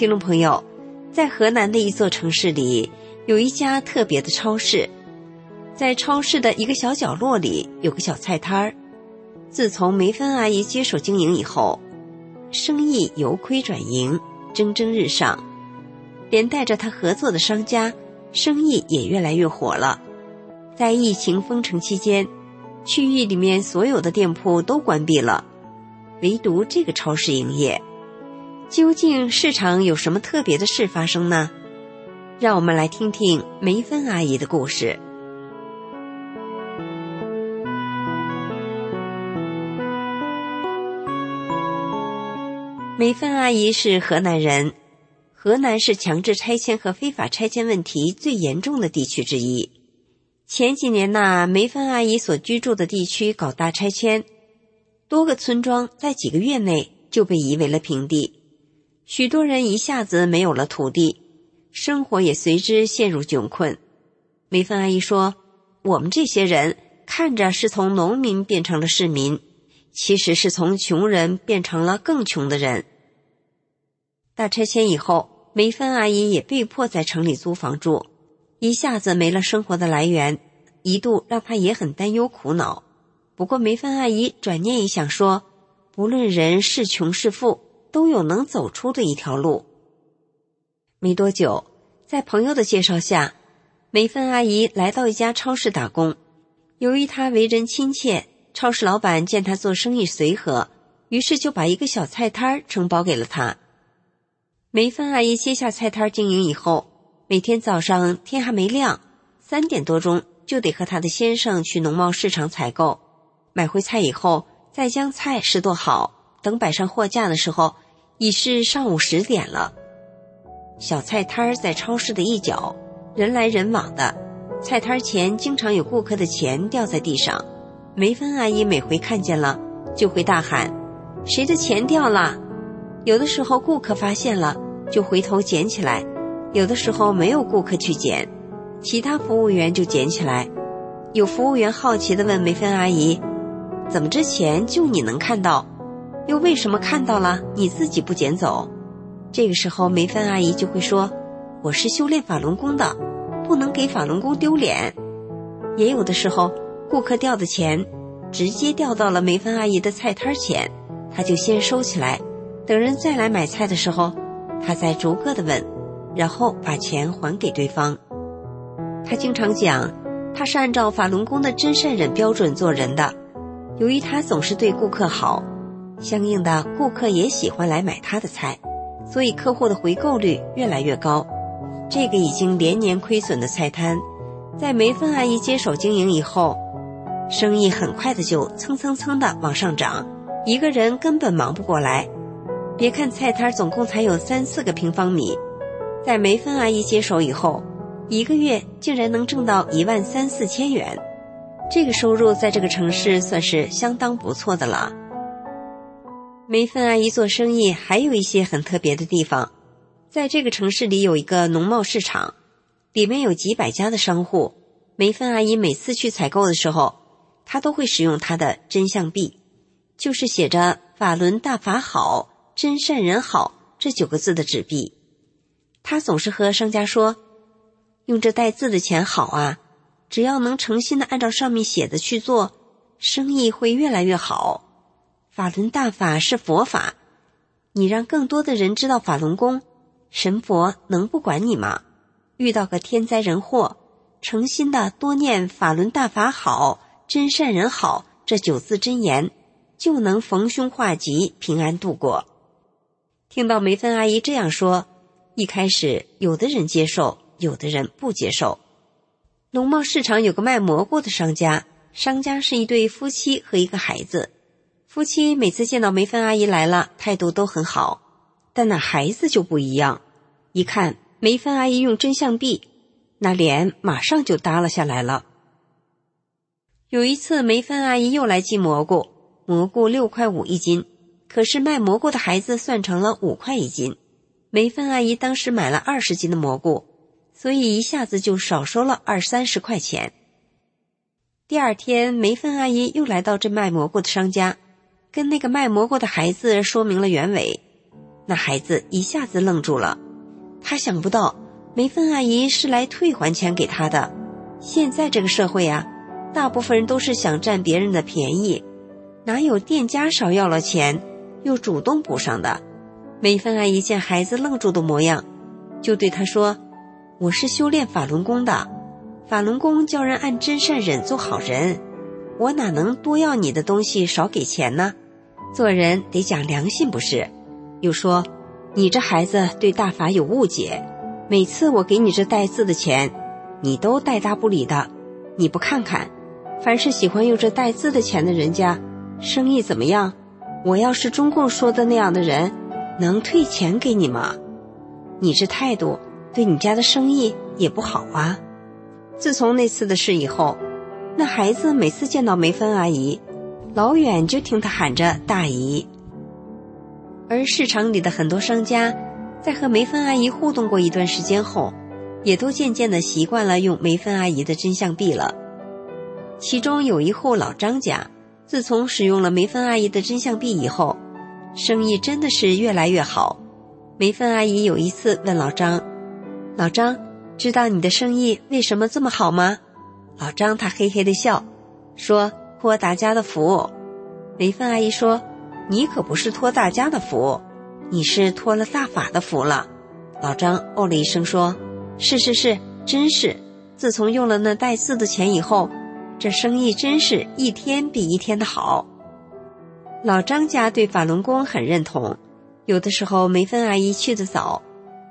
听众朋友，在河南的一座城市里，有一家特别的超市。在超市的一个小角落里，有个小菜摊儿。自从梅芬阿姨接手经营以后，生意由亏转盈，蒸蒸日上。连带着她合作的商家，生意也越来越火了。在疫情封城期间，区域里面所有的店铺都关闭了，唯独这个超市营业。究竟市场有什么特别的事发生呢？让我们来听听梅芬阿姨的故事。梅芬阿姨是河南人，河南是强制拆迁和非法拆迁问题最严重的地区之一。前几年呐，梅芬阿姨所居住的地区搞大拆迁，多个村庄在几个月内就被夷为了平地。许多人一下子没有了土地，生活也随之陷入窘困。梅芬阿姨说：“我们这些人看着是从农民变成了市民，其实是从穷人变成了更穷的人。”大拆迁以后，梅芬阿姨也被迫在城里租房住，一下子没了生活的来源，一度让她也很担忧苦恼。不过梅芬阿姨转念一想说：“不论人是穷是富。”都有能走出的一条路。没多久，在朋友的介绍下，梅芬阿姨来到一家超市打工。由于她为人亲切，超市老板见她做生意随和，于是就把一个小菜摊儿承包给了她。梅芬阿姨接下菜摊经营以后，每天早上天还没亮，三点多钟就得和她的先生去农贸市场采购，买回菜以后再将菜拾掇好。等摆上货架的时候，已是上午十点了。小菜摊儿在超市的一角，人来人往的。菜摊儿前经常有顾客的钱掉在地上，梅芬阿姨每回看见了，就会大喊：“谁的钱掉了？”有的时候顾客发现了，就回头捡起来；有的时候没有顾客去捡，其他服务员就捡起来。有服务员好奇地问梅芬阿姨：“怎么这钱就你能看到？”又为什么看到了你自己不捡走？这个时候梅芬阿姨就会说：“我是修炼法轮功的，不能给法轮功丢脸。”也有的时候，顾客掉的钱直接掉到了梅芬阿姨的菜摊前，她就先收起来，等人再来买菜的时候，她再逐个的问，然后把钱还给对方。她经常讲，她是按照法轮功的真善忍标准做人的，由于她总是对顾客好。相应的，顾客也喜欢来买他的菜，所以客户的回购率越来越高。这个已经连年亏损的菜摊，在梅芬阿姨接手经营以后，生意很快的就蹭蹭蹭的往上涨，一个人根本忙不过来。别看菜摊总共才有三四个平方米，在梅芬阿姨接手以后，一个月竟然能挣到一万三四千元，这个收入在这个城市算是相当不错的了。梅芬阿姨做生意还有一些很特别的地方，在这个城市里有一个农贸市场，里面有几百家的商户。梅芬阿姨每次去采购的时候，她都会使用她的真相币，就是写着“法轮大法好，真善人好”这九个字的纸币。她总是和商家说：“用这带字的钱好啊，只要能诚心的按照上面写的去做，生意会越来越好。”法轮大法是佛法，你让更多的人知道法轮功，神佛能不管你吗？遇到个天灾人祸，诚心的多念法轮大法好，真善人好这九字真言，就能逢凶化吉，平安度过。听到梅芬阿姨这样说，一开始有的人接受，有的人不接受。农贸市场有个卖蘑菇的商家，商家是一对夫妻和一个孩子。夫妻每次见到梅芬阿姨来了，态度都很好，但那孩子就不一样。一看梅芬阿姨用真相币，那脸马上就耷拉下来了。有一次，梅芬阿姨又来寄蘑菇，蘑菇六块五一斤，可是卖蘑菇的孩子算成了五块一斤。梅芬阿姨当时买了二十斤的蘑菇。所以一下子就少收了二三十块钱。第二天，梅芬阿姨又来到这卖蘑菇的商家，跟那个卖蘑菇的孩子说明了原委。那孩子一下子愣住了，他想不到梅芬阿姨是来退还钱给他的。现在这个社会啊，大部分人都是想占别人的便宜，哪有店家少要了钱又主动补上的？梅芬阿姨见孩子愣住的模样，就对他说。我是修炼法轮功的，法轮功教人按真善忍做好人，我哪能多要你的东西少给钱呢？做人得讲良心不是？又说你这孩子对大法有误解，每次我给你这带字的钱，你都带搭不理的，你不看看，凡是喜欢用这带字的钱的人家，生意怎么样？我要是中共说的那样的人，能退钱给你吗？你这态度。对你家的生意也不好啊！自从那次的事以后，那孩子每次见到梅芬阿姨，老远就听她喊着“大姨”。而市场里的很多商家，在和梅芬阿姨互动过一段时间后，也都渐渐的习惯了用梅芬阿姨的真相币了。其中有一户老张家，自从使用了梅芬阿姨的真相币以后，生意真的是越来越好。梅芬阿姨有一次问老张。老张，知道你的生意为什么这么好吗？老张他嘿嘿的笑，说托大家的福。梅芬阿姨说，你可不是托大家的福，你是托了大法的福了。老张哦了一声说，是是是，真是。自从用了那带字的钱以后，这生意真是一天比一天的好。老张家对法轮功很认同，有的时候梅芬阿姨去的早。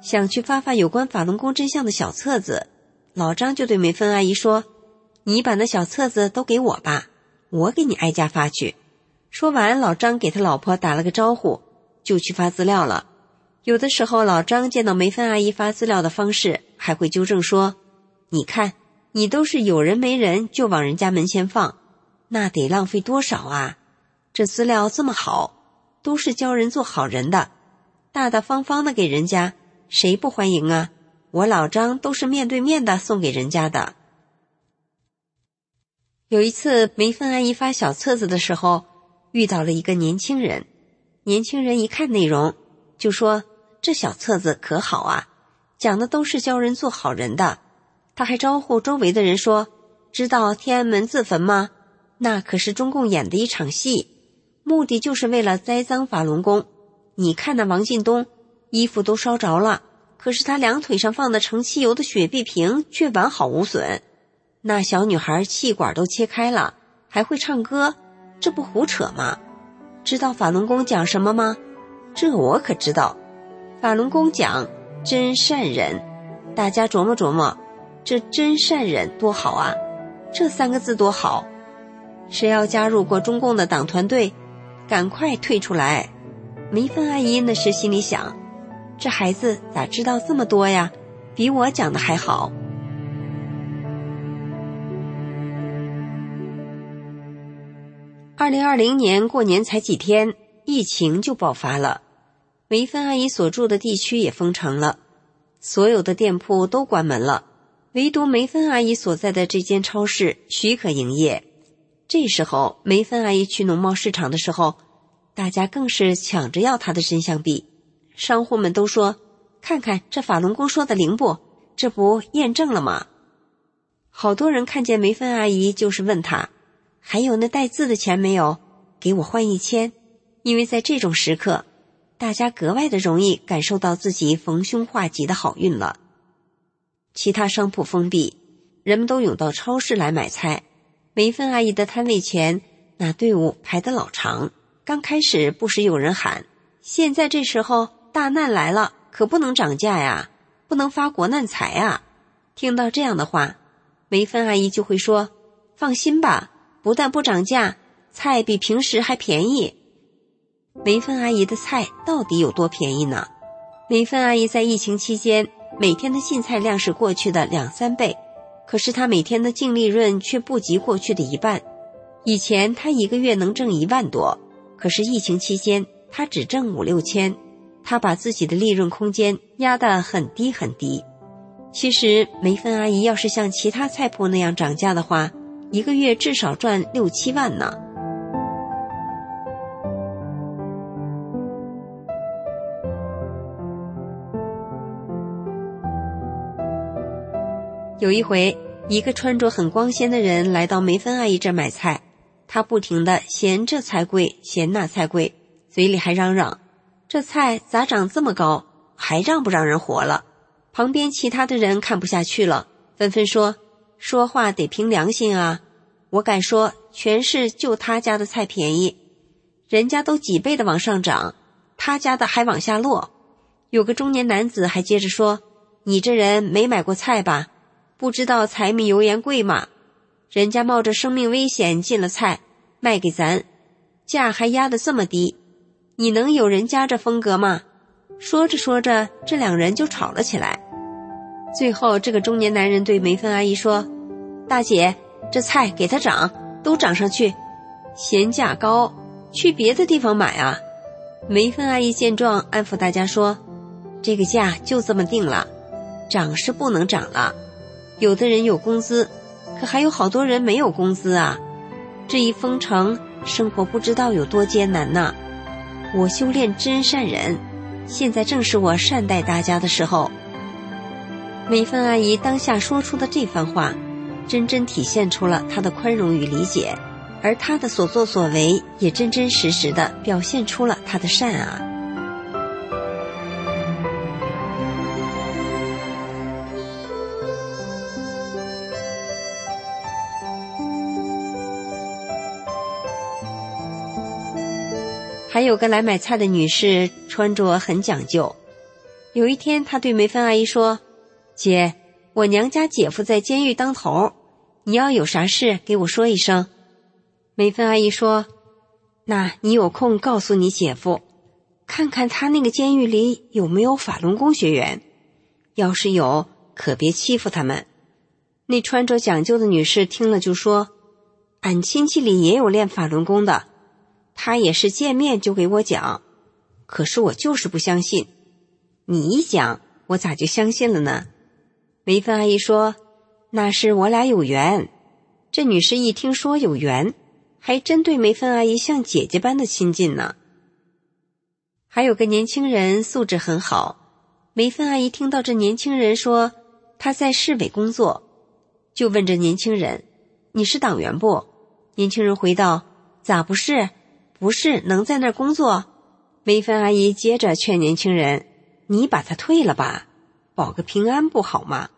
想去发发有关法轮功真相的小册子，老张就对梅芬阿姨说：“你把那小册子都给我吧，我给你挨家发去。”说完，老张给他老婆打了个招呼，就去发资料了。有的时候，老张见到梅芬阿姨发资料的方式，还会纠正说：“你看，你都是有人没人就往人家门前放，那得浪费多少啊？这资料这么好，都是教人做好人的，大大方方的给人家。”谁不欢迎啊？我老张都是面对面的送给人家的。有一次，梅芬阿姨发小册子的时候，遇到了一个年轻人。年轻人一看内容，就说：“这小册子可好啊，讲的都是教人做好人的。”他还招呼周围的人说：“知道天安门自焚吗？那可是中共演的一场戏，目的就是为了栽赃法轮功。你看那王进东。”衣服都烧着了，可是他两腿上放的盛汽油的雪碧瓶却完好无损。那小女孩气管都切开了，还会唱歌，这不胡扯吗？知道法轮功讲什么吗？这我可知道，法轮功讲真善忍。大家琢磨琢磨，这真善忍多好啊！这三个字多好！谁要加入过中共的党团队，赶快退出来！梅芬阿姨那时心里想。这孩子咋知道这么多呀？比我讲的还好。二零二零年过年才几天，疫情就爆发了，梅芬阿姨所住的地区也封城了，所有的店铺都关门了，唯独梅芬阿姨所在的这间超市许可营业。这时候，梅芬阿姨去农贸市场的时候，大家更是抢着要她的真相币。商户们都说：“看看这法轮功说的灵不？这不验证了吗？”好多人看见梅芬阿姨，就是问她：“还有那带字的钱没有？给我换一千。”因为在这种时刻，大家格外的容易感受到自己逢凶化吉的好运了。其他商铺封闭，人们都涌到超市来买菜。梅芬阿姨的摊位前，那队伍排得老长。刚开始不时有人喊：“现在这时候大难来了，可不能涨价呀，不能发国难财啊！”听到这样的话，梅芬阿姨就会说：“放心吧，不但不涨价，菜比平时还便宜。”梅芬阿姨的菜到底有多便宜呢？梅芬阿姨在疫情期间每天的进菜量是过去的两三倍，可是她每天的净利润却不及过去的一半。以前她一个月能挣一万多，可是疫情期间她只挣五六千，她把自己的利润空间压得很低很低。其实梅芬阿姨要是像其他菜铺那样涨价的话，一个月至少赚六七万呢。有一回，一个穿着很光鲜的人来到梅芬阿姨这买菜，他不停的嫌这菜贵，嫌那菜贵，嘴里还嚷嚷：“这菜咋长这么高？还让不让人活了？”旁边其他的人看不下去了，纷纷说：“说话得凭良心啊！我敢说，全市就他家的菜便宜，人家都几倍的往上涨，他家的还往下落。”有个中年男子还接着说：“你这人没买过菜吧？”不知道柴米油盐贵吗？人家冒着生命危险进了菜，卖给咱，价还压得这么低，你能有人家这风格吗？说着说着，这两人就吵了起来。最后，这个中年男人对梅芬阿姨说：“大姐，这菜给他涨，都涨上去，嫌价高，去别的地方买啊。”梅芬阿姨见状，安抚大家说：“这个价就这么定了，涨是不能涨了。”有的人有工资，可还有好多人没有工资啊！这一封城，生活不知道有多艰难呢。我修炼真善忍，现在正是我善待大家的时候。梅芬阿姨当下说出的这番话，真真体现出了她的宽容与理解，而她的所作所为也真真实实的表现出了她的善啊。还有个来买菜的女士，穿着很讲究。有一天，她对梅芬阿姨说：“姐，我娘家姐夫在监狱当头，你要有啥事给我说一声。”梅芬阿姨说：“那你有空告诉你姐夫，看看他那个监狱里有没有法轮功学员，要是有，可别欺负他们。”那穿着讲究的女士听了就说：“俺亲戚里也有练法轮功的。”他也是见面就给我讲，可是我就是不相信。你一讲，我咋就相信了呢？梅芬阿姨说：“那是我俩有缘。”这女士一听说有缘，还真对梅芬阿姨像姐姐般的亲近呢。还有个年轻人素质很好，梅芬阿姨听到这年轻人说他在市委工作，就问这年轻人：“你是党员不？”年轻人回道：“咋不是？”不是能在那儿工作，梅芬阿姨接着劝年轻人：“你把他退了吧，保个平安不好吗？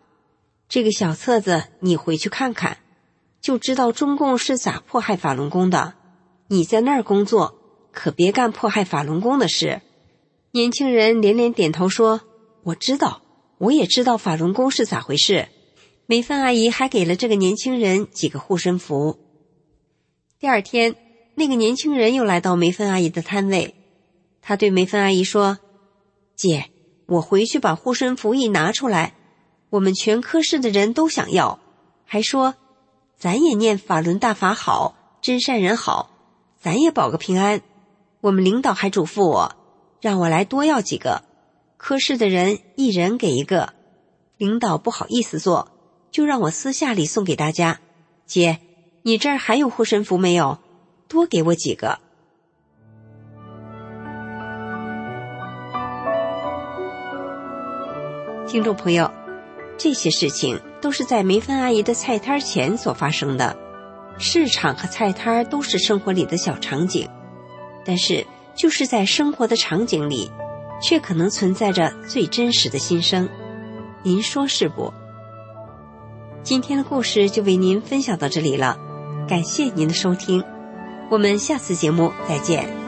这个小册子你回去看看，就知道中共是咋迫害法轮功的。你在那儿工作，可别干迫害法轮功的事。”年轻人连连点头说：“我知道，我也知道法轮功是咋回事。”梅芬阿姨还给了这个年轻人几个护身符。第二天。那个年轻人又来到梅芬阿姨的摊位，他对梅芬阿姨说：“姐，我回去把护身符一拿出来，我们全科室的人都想要，还说咱也念法轮大法好，真善人好，咱也保个平安。我们领导还嘱咐我，让我来多要几个，科室的人一人给一个。领导不好意思做，就让我私下里送给大家。姐，你这儿还有护身符没有？”多给我几个，听众朋友，这些事情都是在梅芬阿姨的菜摊前所发生的。市场和菜摊都是生活里的小场景，但是就是在生活的场景里，却可能存在着最真实的心声。您说是不？今天的故事就为您分享到这里了，感谢您的收听，我们下次节目再见。